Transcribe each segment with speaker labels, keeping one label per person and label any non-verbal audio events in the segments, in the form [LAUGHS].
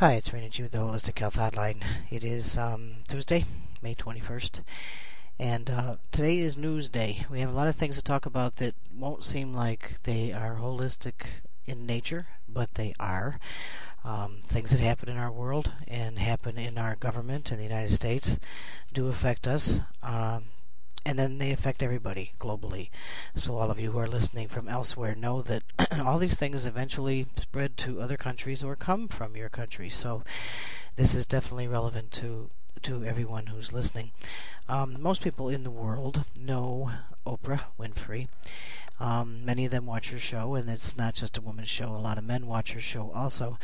Speaker 1: Hi, it's Raina G with the Holistic Health Hotline. It is um, Tuesday, May 21st, and uh, today is News Day. We have a lot of things to talk about that won't seem like they are holistic in nature, but they are. Um, things that happen in our world and happen in our government in the United States do affect us. Um, and then they affect everybody globally. So all of you who are listening from elsewhere know that [CLEARS THROAT] all these things eventually spread to other countries or come from your country. So this is definitely relevant to to everyone who's listening. Um, most people in the world know Oprah Winfrey. Um, many of them watch her show, and it's not just a woman's show. A lot of men watch her show also.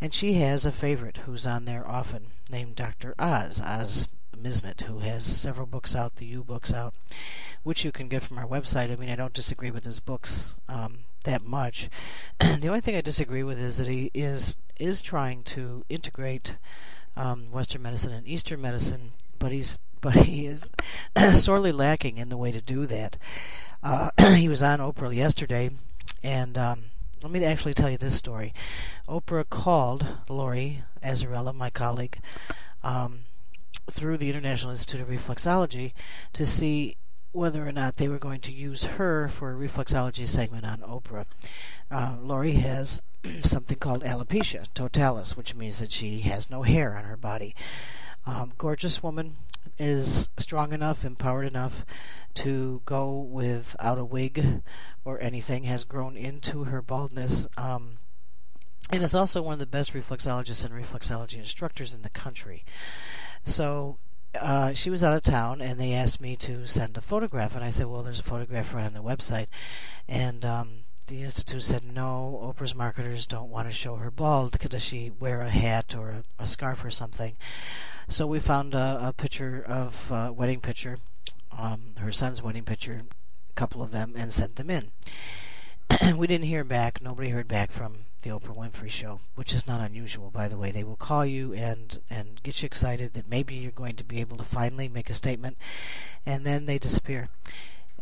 Speaker 1: And she has a favorite who's on there often, named Dr. Oz. Oz Mismet, who has several books out, the You books out, which you can get from our website. I mean, I don't disagree with his books um, that much. [CLEARS THROAT] the only thing I disagree with is that he is is trying to integrate um, Western medicine and Eastern medicine, but he's [LAUGHS] but he is [CLEARS THROAT] sorely lacking in the way to do that. Uh, [CLEARS THROAT] he was on Oprah yesterday, and um, let me actually tell you this story. Oprah called Lori Azarella, my colleague, um, through the International Institute of Reflexology to see whether or not they were going to use her for a reflexology segment on Oprah. Uh, Lori has [CLEARS THROAT] something called alopecia totalis, which means that she has no hair on her body. Um, gorgeous woman is strong enough, empowered enough to go without a wig or anything, has grown into her baldness. Um, and is also one of the best reflexologists and reflexology instructors in the country. So uh, she was out of town, and they asked me to send a photograph, and I said, "Well, there's a photograph right on the website," and um, the institute said, "No, Oprah's marketers don't want to show her bald. Does she wear a hat or a, a scarf or something?" So we found a, a picture of a wedding picture, um, her son's wedding picture, a couple of them, and sent them in. [CLEARS THROAT] we didn't hear back. Nobody heard back from the Oprah Winfrey Show, which is not unusual, by the way. They will call you and and get you excited that maybe you're going to be able to finally make a statement, and then they disappear.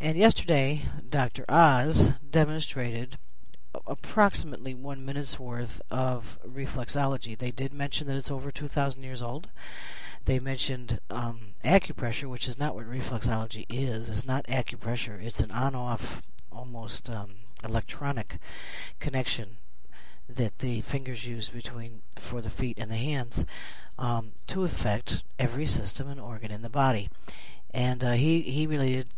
Speaker 1: And yesterday, Dr. Oz demonstrated approximately one minute's worth of reflexology. They did mention that it's over 2,000 years old. They mentioned um, acupressure, which is not what reflexology is. It's not acupressure. It's an on-off, almost um, electronic connection that the fingers use between for the feet and the hands um, to affect every system and organ in the body. And uh, he he related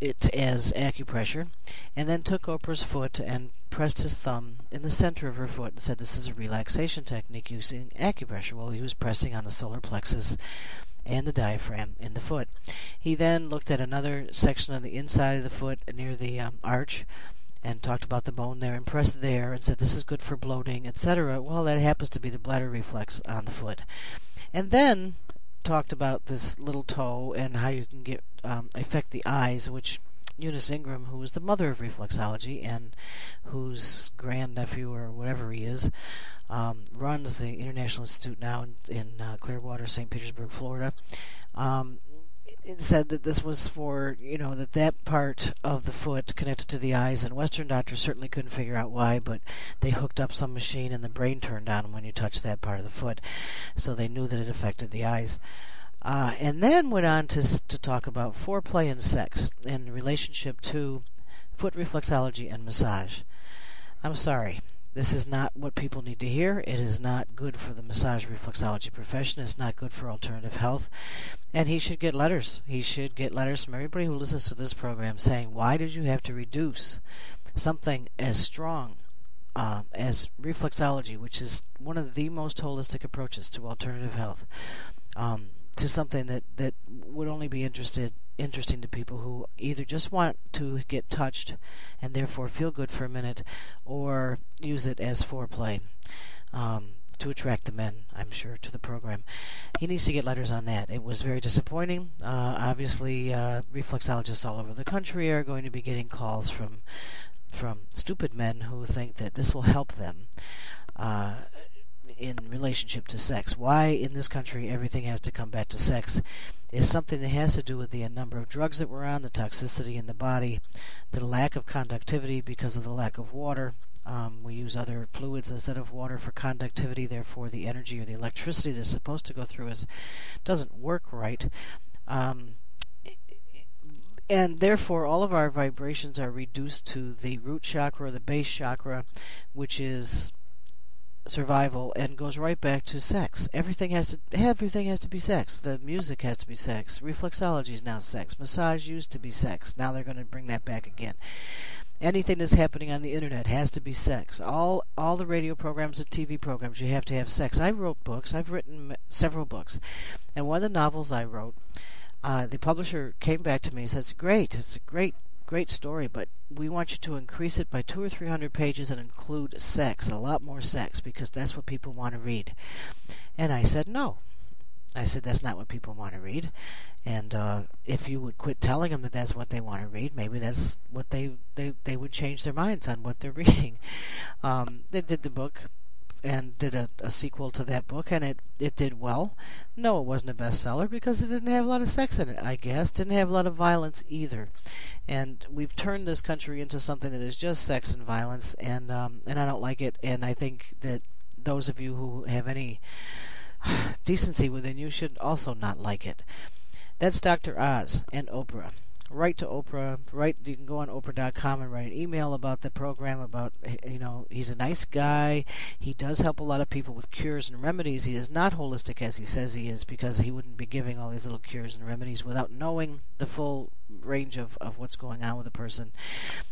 Speaker 1: it as acupressure, and then took Oprah's foot and pressed his thumb in the center of her foot and said, "This is a relaxation technique using acupressure." Well, he was pressing on the solar plexus and the diaphragm in the foot. He then looked at another section of the inside of the foot near the um, arch and talked about the bone there and pressed there and said this is good for bloating, etc. Well, that happens to be the bladder reflex on the foot. And then talked about this little toe and how you can get um, affect the eyes, which Eunice Ingham, who is the mother of reflexology and whose grandnephew or whatever he is, um, runs the International Institute now in, in uh, Clearwater, St. Petersburg, Florida. Um, it said that this was for you know that that part of the foot connected to the eyes and western doctors certainly couldn't figure out why but they hooked up some machine and the brain turned on when you touched that part of the foot so they knew that it affected the eyes. Uh, and then went on to, to talk about foreplay and sex in relationship to foot reflexology and massage. I'm sorry this is not what people need to hear. It is not good for the massage reflexology profession. It's not good for alternative health. And he should get letters. He should get letters from everybody who listens to this program saying, why did you have to reduce something as strong um, as reflexology, which is one of the most holistic approaches to alternative health, um, to something that, that would only be interested interesting to people who either just want to get touched and therefore feel good for a minute, or use it as foreplay um, to attract the men. I'm sure to the program. He needs to get letters on that. It was very disappointing. Uh, obviously, uh, reflexologists all over the country are going to be getting calls from from stupid men who think that this will help them. Uh, in relationship to sex. Why in this country everything has to come back to sex is something that has to do with the number of drugs that we're on, the toxicity in the body, the lack of conductivity because of the lack of water, Um, we use other fluids instead of water for conductivity. Therefore, the energy or the electricity that's supposed to go through us doesn't work right. Um, and therefore, all of our vibrations are reduced to the root chakra, the base chakra, which is survival and goes right back to sex. Everything has to everything has to be sex. The music has to be sex. Reflexology is now sex. Massage used to be sex. Now they're going to bring that back again. Anything that's happening on the internet has to be sex. All all the radio programs and TV programs you have to have sex. I wrote books. I've written several books. And one of the novels I wrote uh, the publisher came back to me and said, "It's great. It's a great great story, but we want you to increase it by two or three hundred pages and include sex, a lot more sex, because that's what people want to read. And I said, no. I said, that's not what people want to read. And uh, if you would quit telling them that that's what they want to read, maybe that's what they, they, they would change their minds on what they're [LAUGHS] reading. Um, they did the book and did a, a, sequel to that book, and it, it did well. No, it wasn't a bestseller because it didn't have a lot of sex in it, I guess. Didn't have a lot of violence either. And we've turned this country into something that is just sex and violence, and um, and I don't like it. And I think that those of you who have any [SIGHS] decency within you should also not like it. That's Dr. Oz and Oprah write to Oprah. Write. You can go on Oprah.com and write an email about the program. About you know, he's a nice guy. He does help a lot of people with cures and remedies. He is not holistic as he says he is because he wouldn't be giving all these little cures and remedies without knowing the full range of, of what's going on with a person.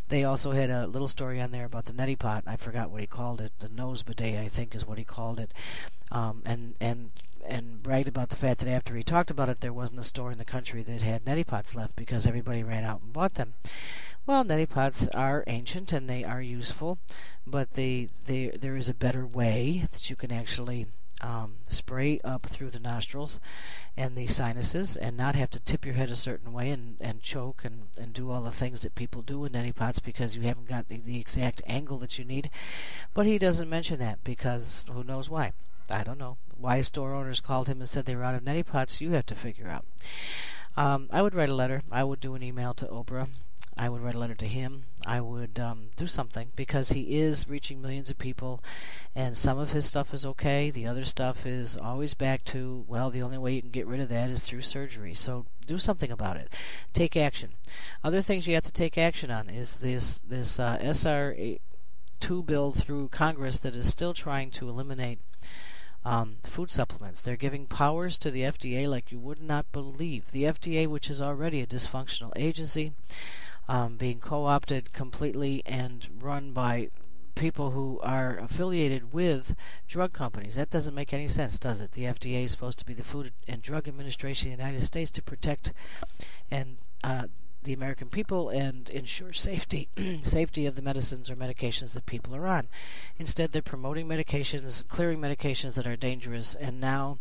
Speaker 1: They also had a little story on there about the neti pot. I forgot what he called it. The nose bidet, I think, is what he called it. Um, and and and bragged about the fact that after he talked about it, there wasn't a store in the country that had neti pots left because everybody ran out and bought them. Well, neti pots are ancient and they are useful, but they, they there is a better way that you can actually um, spray up through the nostrils and the sinuses and not have to tip your head a certain way and, and choke and, and do all the things that people do in neti pots because you haven't got the, the exact angle that you need. But he doesn't mention that because who knows why. I don't know. Why store owners called him and said they were out of neti pots, you have to figure out. Um, I would write a letter. I would do an email to Oprah. I would write a letter to him. I would um, do something because he is reaching millions of people, and some of his stuff is okay. The other stuff is always back to well, the only way you can get rid of that is through surgery. So do something about it. Take action. Other things you have to take action on is this this uh, two bill through Congress that is still trying to eliminate um, food supplements. They're giving powers to the FDA like you would not believe. The FDA, which is already a dysfunctional agency, um, being co opted completely and run by people who are affiliated with drug companies. That doesn't make any sense, does it? The FDA is supposed to be the Food and Drug Administration of the United States to protect and uh, the American people and ensure safety [CLEARS THROAT] safety of the medicines or medications that people are on. Instead, they're promoting medications, clearing medications that are dangerous, and now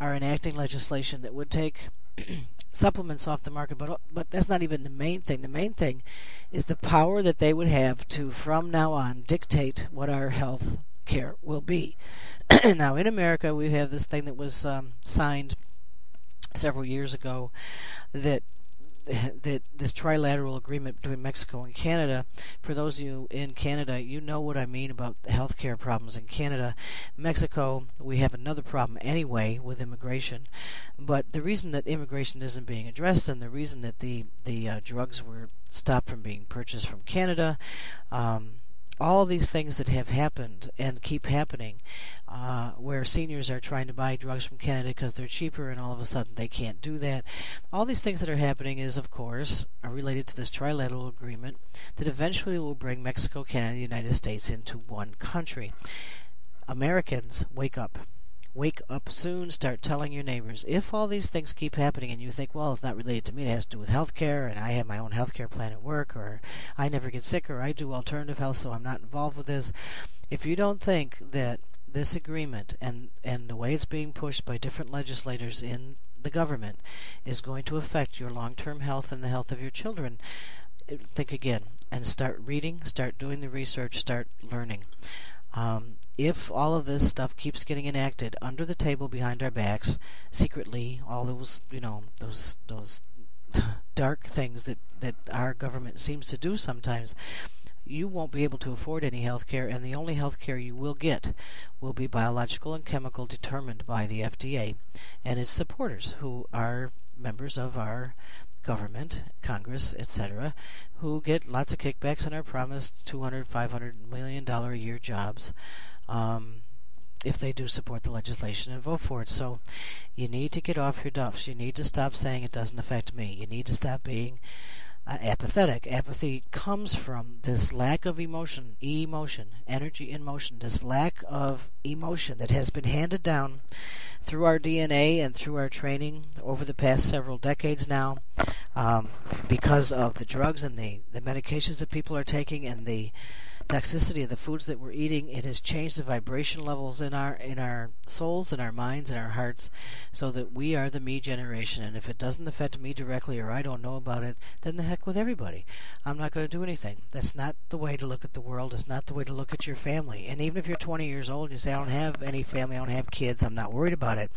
Speaker 1: are enacting legislation that would take [CLEARS THROAT] supplements off the market. But but that's not even the main thing. The main thing is the power that they would have to, from now on, dictate what our health care will be. [CLEARS THROAT] now, in America, we have this thing that was um, signed several years ago that that this trilateral agreement between Mexico and Canada. For those of you in Canada, you know what I mean about the healthcare problems in Canada. Mexico, we have another problem anyway with immigration. But the reason that immigration isn't being addressed, and the reason that the the uh, drugs were stopped from being purchased from Canada. Um, all these things that have happened and keep happening, uh, where seniors are trying to buy drugs from Canada because they're cheaper, and all of a sudden they can't do that. All these things that are happening is, of course, are related to this trilateral agreement that eventually will bring Mexico, Canada, and the United States into one country. Americans, wake up. Wake up soon, start telling your neighbors. If all these things keep happening and you think, well, it's not related to me, it has to do with healthcare, and I have my own healthcare plan at work, or I never get sick, or I do alternative health, so I'm not involved with this. If you don't think that this agreement and, and the way it's being pushed by different legislators in the government is going to affect your long term health and the health of your children, think again and start reading, start doing the research, start learning. Um, if all of this stuff keeps getting enacted under the table behind our backs, secretly, all those you know those those [LAUGHS] dark things that that our government seems to do sometimes, you won't be able to afford any health care, and the only health care you will get will be biological and chemical determined by the FDA and its supporters, who are members of our government, Congress, etc., who get lots of kickbacks and are promised 200, 500 million dollar a year jobs. Um, if they do support the legislation and vote for it. So you need to get off your duffs. You need to stop saying it doesn't affect me. You need to stop being uh, apathetic. Apathy comes from this lack of emotion, emotion, energy in motion, this lack of emotion that has been handed down through our DNA and through our training over the past several decades now um, because of the drugs and the, the medications that people are taking and the toxicity of the foods that we're eating. It has changed the vibration levels in our in our souls, in our minds, in our hearts, so that we are the me generation. And if it doesn't affect me directly or I don't know about it, then the heck with everybody. I'm not going to do anything. That's not the way to look at the world. It's not the way to look at your family. And even if you're 20 years old and you say I don't have any family, I don't have kids, I'm not worried about it.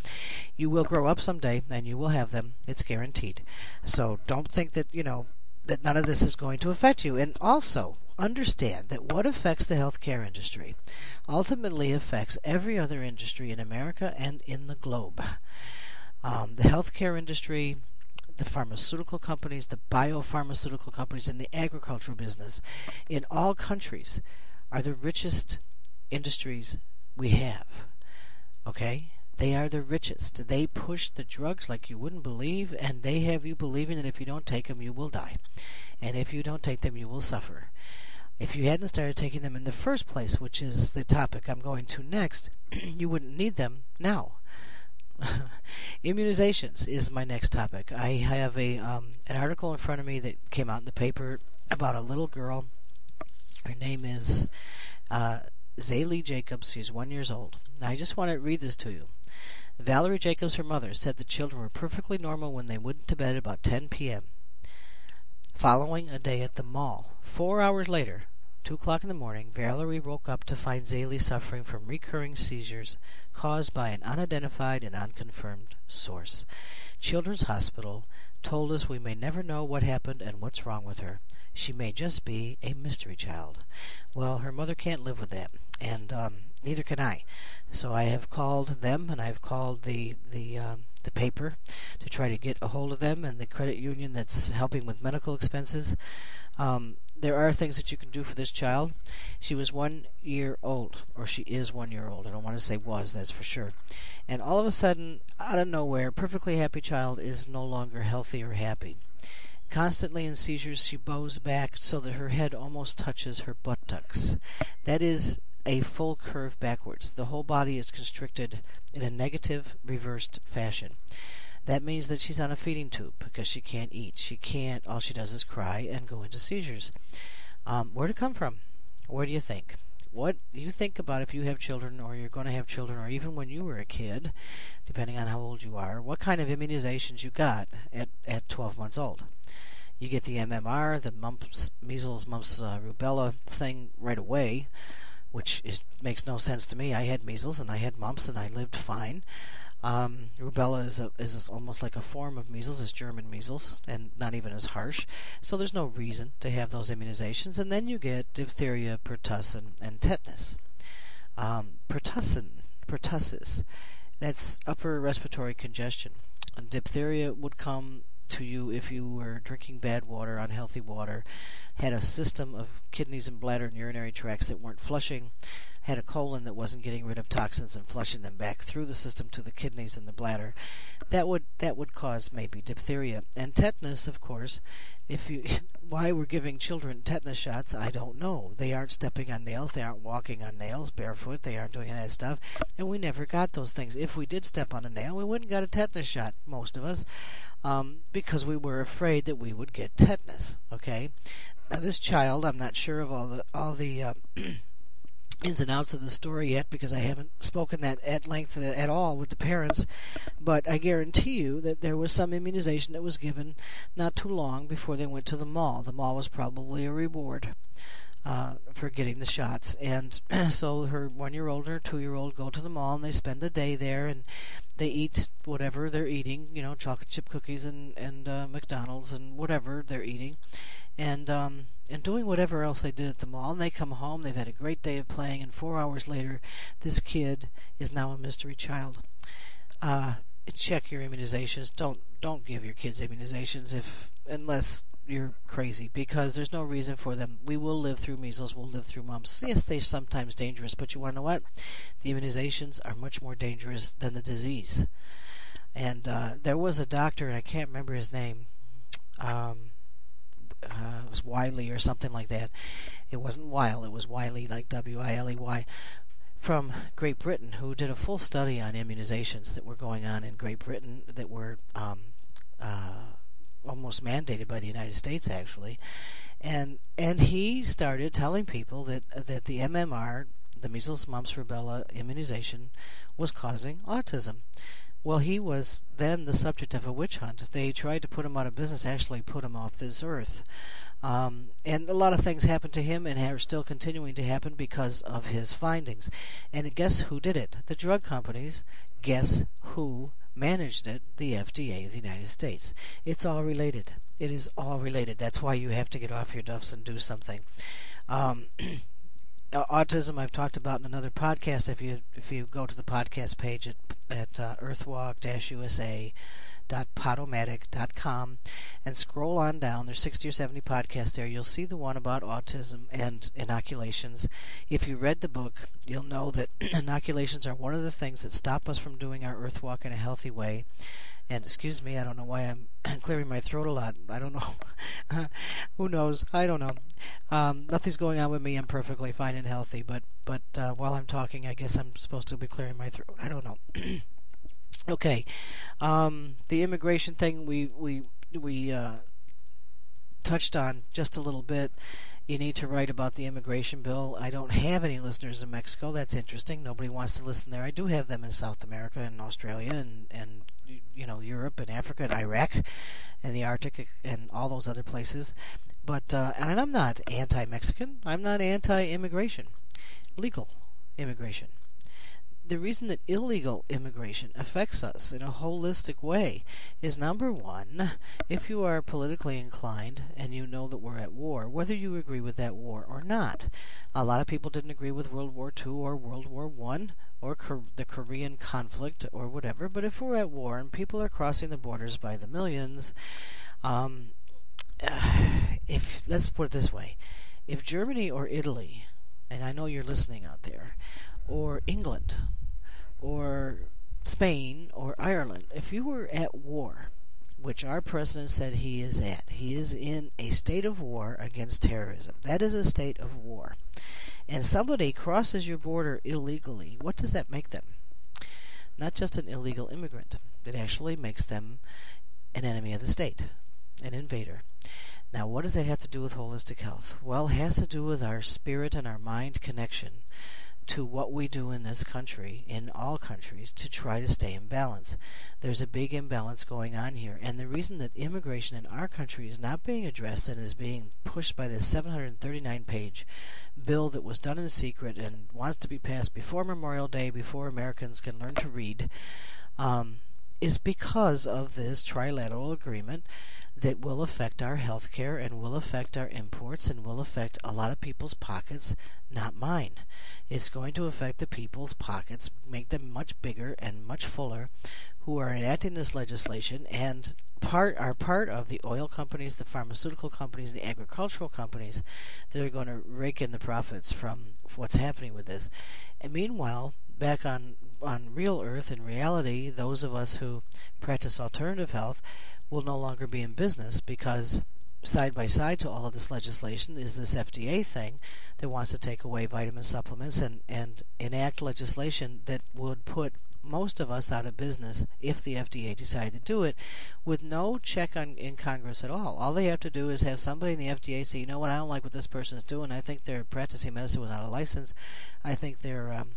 Speaker 1: You will grow up someday and you will have them. It's guaranteed. So don't think that, you know, that none of this is going to affect you. And also, understand that what affects the healthcare industry ultimately affects every other industry in America and in the globe. Um, the healthcare industry, the pharmaceutical companies, the biopharmaceutical companies, and the agricultural business in all countries are the richest industries we have. Okay? They are the richest. They push the drugs like you wouldn't believe, and they have you believing that if you don't take them, you will die. And if you don't take them, you will suffer. If you hadn't started taking them in the first place, which is the topic I'm going to next, [CLEARS THROAT] you wouldn't need them now. [LAUGHS] Immunizations is my next topic. I have a um, an article in front of me that came out in the paper about a little girl. Her name is uh, Zaylee Jacobs. She's one years old. Now, I just want to read this to you. Valerie Jacobs, her mother, said the children were perfectly normal when they went to bed about 10 p.m. Following a day at the mall, four hours later, two o'clock in the morning, Valerie woke up to find Zaylee suffering from recurring seizures caused by an unidentified and unconfirmed source. Children's Hospital told us we may never know what happened and what's wrong with her. She may just be a mystery child. Well, her mother can't live with that, and um, neither can I. So I have called them, and I've called the the um, the paper to try to get a hold of them and the credit union that's helping with medical expenses. Um, there are things that you can do for this child. She was one year old, or she is one year old. I don't want to say was, that's for sure. And all of a sudden, out of nowhere, perfectly happy child is no longer healthy or happy. Constantly in seizures, she bows back so that her head almost touches her buttocks. That is a full curve backwards. The whole body is constricted in a negative, reversed fashion. That means that she's on a feeding tube because she can't eat. She can't, all she does is cry and go into seizures. Um, where'd it come from? Where do you think? What do you think about if you have children or you're going to have children or even when you were a kid, depending on how old you are, what kind of immunizations you got at, at 12 months old? You get the MMR, the mumps, measles, mumps, uh, rubella thing right away which is, makes no sense to me. I had measles and I had mumps and I lived fine. Um, rubella is, a, is almost like a form of measles, is German measles, and not even as harsh. So there's no reason to have those immunizations. And then you get diphtheria, pertussin, and tetanus. Um, pertussin, pertussis, that's upper respiratory congestion. And diphtheria would come to you if you were drinking bad water, unhealthy water, had a system of kidneys and bladder and urinary tracts that weren't flushing, had a colon that wasn't getting rid of toxins and flushing them back through the system to the kidneys and the bladder, that would that would cause maybe diphtheria and tetanus. Of course, if you [LAUGHS] why we're giving children tetanus shots, I don't know. They aren't stepping on nails, they aren't walking on nails barefoot, they aren't doing that stuff, and we never got those things. If we did step on a nail, we wouldn't got a tetanus shot, most of us, um, because we were afraid that we would get tetanus. Okay, now this child, I'm not sure of all the all the uh, [CLEARS THROAT] ins and outs of the story yet because I haven't spoken that at length uh, at all with the parents, but I guarantee you that there was some immunization that was given not too long before they went to the mall. The mall was probably a reward. Uh, for getting the shots. And [CLEARS THROAT] so her one year old and her two year old go to the mall and they spend the day there and they eat whatever they're eating, you know, chocolate chip cookies and and uh, McDonald's and whatever they're eating, and um, and doing whatever else they did at the mall. And they come home, they've had a great day of playing, and four hours later, this kid is now a mystery child. Uh, check your immunizations. Don't don't give your kids immunizations if unless you're crazy because there's no reason for them. We will live through measles, we'll live through mumps. Yes, they're sometimes dangerous, but you want to know what? The immunizations are much more dangerous than the disease. And uh, there was a doctor, and I can't remember his name. Um, uh, it was Wiley or something like that. It wasn't Weil, it was Wiley, like W I L E Y, from Great Britain, who did a full study on immunizations that were going on in Great Britain that were. Um, uh, almost mandated by the United States actually, and and he started telling people that that the MMR, the measles, mumps, rubella immunization, was causing autism. Well, he was then the subject of a witch hunt. They tried to put him out of business, actually put him off this earth. Um, and a lot of things happened to him and are still continuing to happen because of his findings. And guess who did it? The drug companies. Guess who managed it, the FDA of the United States. It's all related. It is all related. That's why you have to get off your duffs and do something. Um, [CLEARS THROAT] autism I've talked about in another podcast. If you if you go to the podcast page at at uh, Earthwalk-USA www.podomatic.com and scroll on down. There's 60 or 70 podcasts there. You'll see the one about autism and inoculations. If you read the book, you'll know that [CLEARS THROAT] inoculations are one of the things that stop us from doing our earth walk in a healthy way. And excuse me, I don't know why I'm [CLEARS THROAT] clearing my throat a lot. I don't know. [LAUGHS] Who knows? I don't know. Um, nothing's going on with me. I'm perfectly fine and healthy. But but uh, while I'm talking, I guess I'm supposed to be clearing my throat. I don't know. [CLEARS THROAT] Okay, um, the immigration thing we we we uh, touched on just a little bit. You need to write about the immigration bill. I don't have any listeners in Mexico. That's interesting. Nobody wants to listen there. I do have them in South America and Australia and and you know Europe and Africa and Iraq and the Arctic and all those other places. But uh, and I'm not anti-Mexican. I'm not anti-immigration. Legal immigration the reason that illegal immigration affects us in a holistic way is number one, if you are politically inclined and you know that we're at war, whether you agree with that war or not. A lot of people didn't agree with World War II or World War One or the Korean conflict or whatever, but if we're at war and people are crossing the borders by the millions, um, [SIGHS] if let's put it this way, if Germany or Italy, and I know you're listening out there, or England or Spain or Ireland, if you were at war, which our president said he is at, he is in a state of war against terrorism. That is a state of war. And somebody crosses your border illegally, what does that make them? Not just an illegal immigrant, it actually makes them an enemy of the state, an invader. Now, what does that have to do with holistic health? Well, it has to do with our spirit and our mind connection to what we do in this country, in all countries, to try to stay in balance. There's a big imbalance going on here, and the reason that immigration in our country is not being addressed and is being pushed by this 739 page bill that was done in secret and wants to be passed before Memorial Day, before Americans can learn to read, um, is because of this trilateral agreement that will affect our health care and will affect our imports and will affect a lot of people's pockets, not mine. It's going to affect the people's pockets, make them much bigger and much fuller who are enacting this legislation and part are part of the oil companies, the pharmaceutical companies, the agricultural companies that are going to rake in the profits from what's happening with this. And meanwhile, back on on real earth in reality, those of us who practice alternative health will no longer be in business because side by side to all of this legislation is this FDA thing that wants to take away vitamin supplements and, and enact legislation that would put most of us out of business if the FDA decided to do it with no check on in Congress at all. All they have to do is have somebody in the FDA say, you know what, I don't like what this person is doing. I think they're practicing medicine without a license. I think they're um,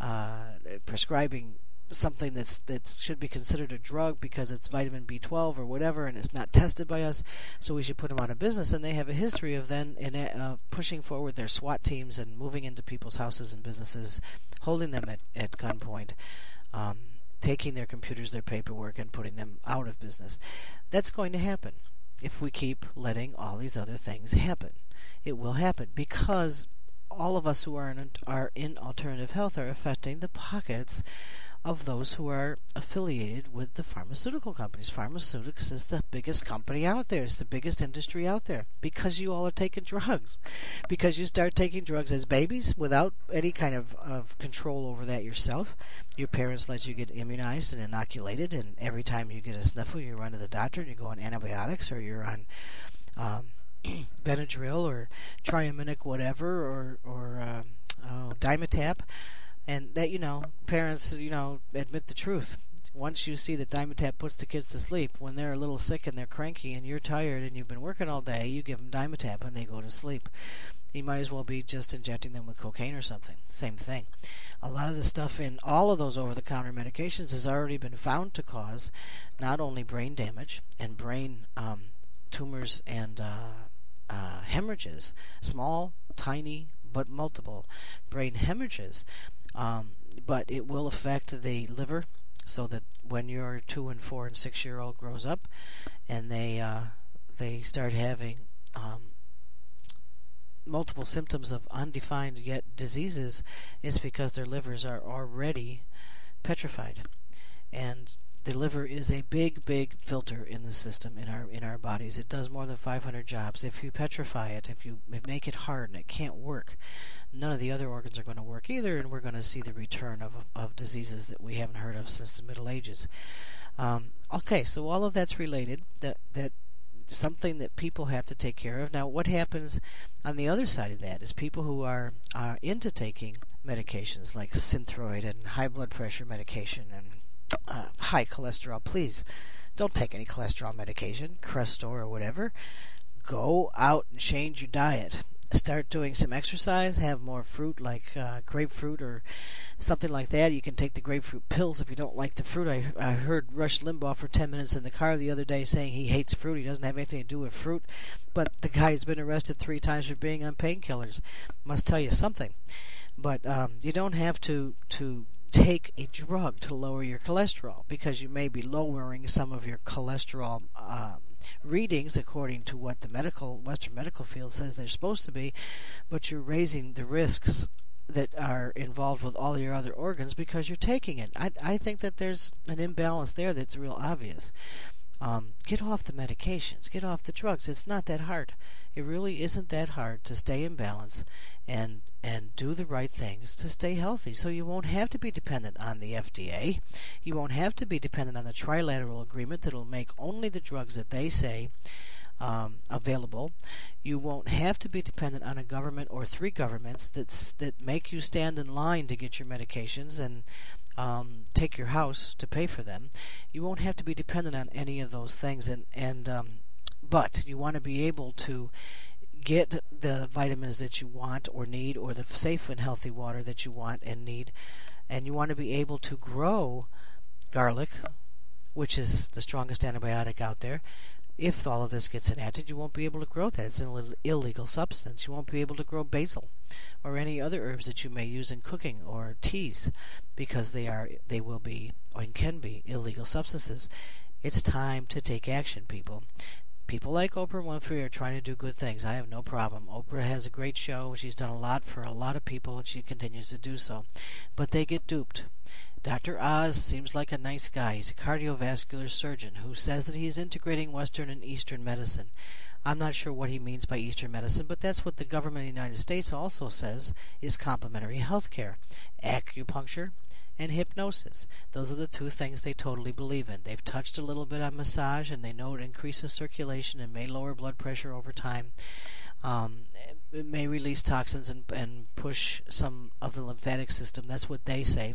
Speaker 1: uh, prescribing something that's that should be considered a drug because it's vitamin B12 or whatever, and it's not tested by us, so we should put them out of business. And they have a history of then in, uh, pushing forward their SWAT teams and moving into people's houses and businesses, holding them at, at gunpoint. Um, taking their computers, their paperwork, and putting them out of business. That's going to happen if we keep letting all these other things happen. It will happen because all of us who are in, are in alternative health are affecting the pockets of those who are affiliated with the pharmaceutical companies. Pharmaceuticals is the biggest company out there. It's the biggest industry out there because you all are taking drugs. Because you start taking drugs as babies without any kind of, of control over that yourself. Your parents let you get immunized and inoculated, and every time you get a sniffle, you run to the doctor and you go on antibiotics or you're on. Um, [CLEARS THROAT] Benadryl or Triaminic, whatever, or or um, oh, Dimetapp and that you know parents you know admit the truth. Once you see that Dimetapp puts the kids to sleep when they're a little sick and they're cranky and you're tired and you've been working all day you give them Dimetapp and they go to sleep. You might as well be just injecting them with cocaine or something. Same thing. A lot of the stuff in all of those over-the-counter medications has already been found to cause not only brain damage and brain um, tumors and uh, uh, hemorrhages small tiny but multiple brain hemorrhages. Um, but it will affect the liver so that when your two and four and six year old grows up and they uh, they start having um, multiple symptoms of undefined yet diseases, it's because their livers are already petrified, and the liver is a big, big filter in the system in our in our bodies. It does more than 500 jobs. If you petrify it, if you make it hard and it can't work, none of the other organs are going to work either, and we're going to see the return of of diseases that we haven't heard of since the Middle Ages. Um, okay, so all of that's related. That that something that people have to take care of. Now, what happens on the other side of that is people who are are into taking medications like Synthroid and high blood pressure medication and uh, high cholesterol, please don't take any cholesterol medication, Crestor or whatever. Go out and change your diet. Start doing some exercise. Have more fruit, like uh, grapefruit or something like that. You can take the grapefruit pills if you don't like the fruit. I, I heard Rush Limbaugh for 10 minutes in the car the other day saying he hates fruit. He doesn't have anything to do with fruit. But the guy's been arrested three times for being on painkillers. Must tell you something. But um, you don't have to to take a drug to lower your cholesterol because you may be lowering some of your cholesterol um, readings according to what the medical Western medical field says they're supposed to be, but you're raising the risks that are involved with all your other organs because you're taking it. I, I think that there's an imbalance there that's real obvious. Um, get off the medications, get off the drugs. It's not that hard. It really isn't that hard to stay in balance and and do the right things to stay healthy. So you won't have to be dependent on the FDA. You won't have to be dependent on the trilateral agreement that'll make only the drugs that they say um, available. You won't have to be dependent on a government or three governments that that make you stand in line to get your medications and um, take your house to pay for them. You won't have to be dependent on any of those things, and and um, but you want to be able to get the vitamins that you want or need, or the safe and healthy water that you want and need, and you want to be able to grow garlic, which is the strongest antibiotic out there. If all of this gets enacted, you won't be able to grow that. It's an illegal substance. You won't be able to grow basil or any other herbs that you may use in cooking or teas because they are they will be and can be illegal substances. It's time to take action, people people like Oprah Winfrey are trying to do good things. I have no problem. Oprah has a great show. She's done a lot for a lot of people, and she continues to do so. But they get duped. Dr. Oz seems like a nice guy. He's a cardiovascular surgeon who says that he is integrating Western and Eastern medicine. I'm not sure what he means by Eastern medicine, but that's what the government of the United States also says is complementary health care. Acupuncture, and hypnosis. Those are the two things they totally believe in. They've touched a little bit on massage, and they know it increases circulation and may lower blood pressure over time. Um, it may release toxins and, and push some of the lymphatic system. That's what they say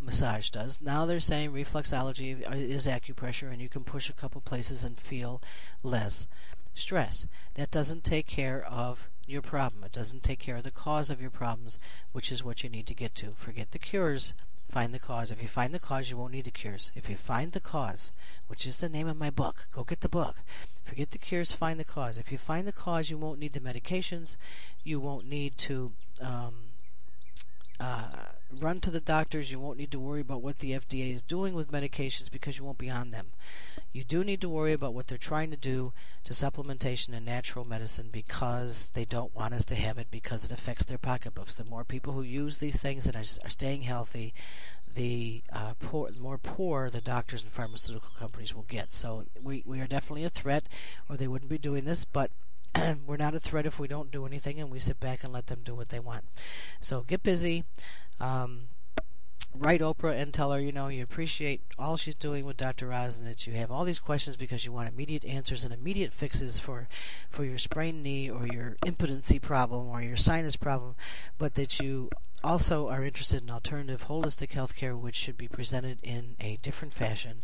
Speaker 1: massage does. Now they're saying reflexology is acupressure, and you can push a couple places and feel less stress. That doesn't take care of your problem. It doesn't take care of the cause of your problems, which is what you need to get to. Forget the cures find the cause. If you find the cause, you won't need the cures. If you find the cause, which is the name of my book, go get the book. Forget the cures, find the cause. If you find the cause, you won't need the medications. You won't need to um, uh, run to the doctors. You won't need to worry about what the FDA is doing with medications because you won't be on them. You do need to worry about what they're trying to do to supplementation and natural medicine because they don't want us to have it because it affects their pocketbooks. The more people who use these things and are, are staying healthy, the uh, poor, the more poor the doctors and pharmaceutical companies will get. So we, we are definitely a threat, or they wouldn't be doing this. But [CLEARS THROAT] we're not a threat if we don't do anything and we sit back and let them do what they want. So get busy. Um, write Oprah and tell her, you know, you appreciate all she's doing with Dr. Oz and that you have all these questions because you want immediate answers and immediate fixes for, for your sprained knee or your impotency problem or your sinus problem, but that you also are interested in alternative holistic health care, which should be presented in a different fashion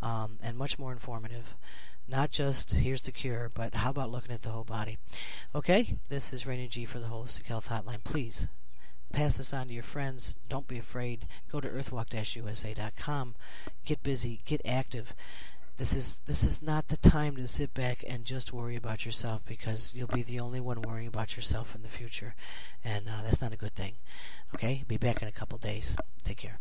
Speaker 1: um, and much more informative. Not just here's the cure, but how about looking at the whole body? Okay, this is Rainy G for the Holistic Health Hotline. Please pass this on to your friends. Don't be afraid. Go to earthwalk-usa.com. Get busy. Get active. This is this is not the time to sit back and just worry about yourself because you'll be the only one worrying about yourself in the future, and uh, that's not a good thing. Okay, be back in a couple days. Take care.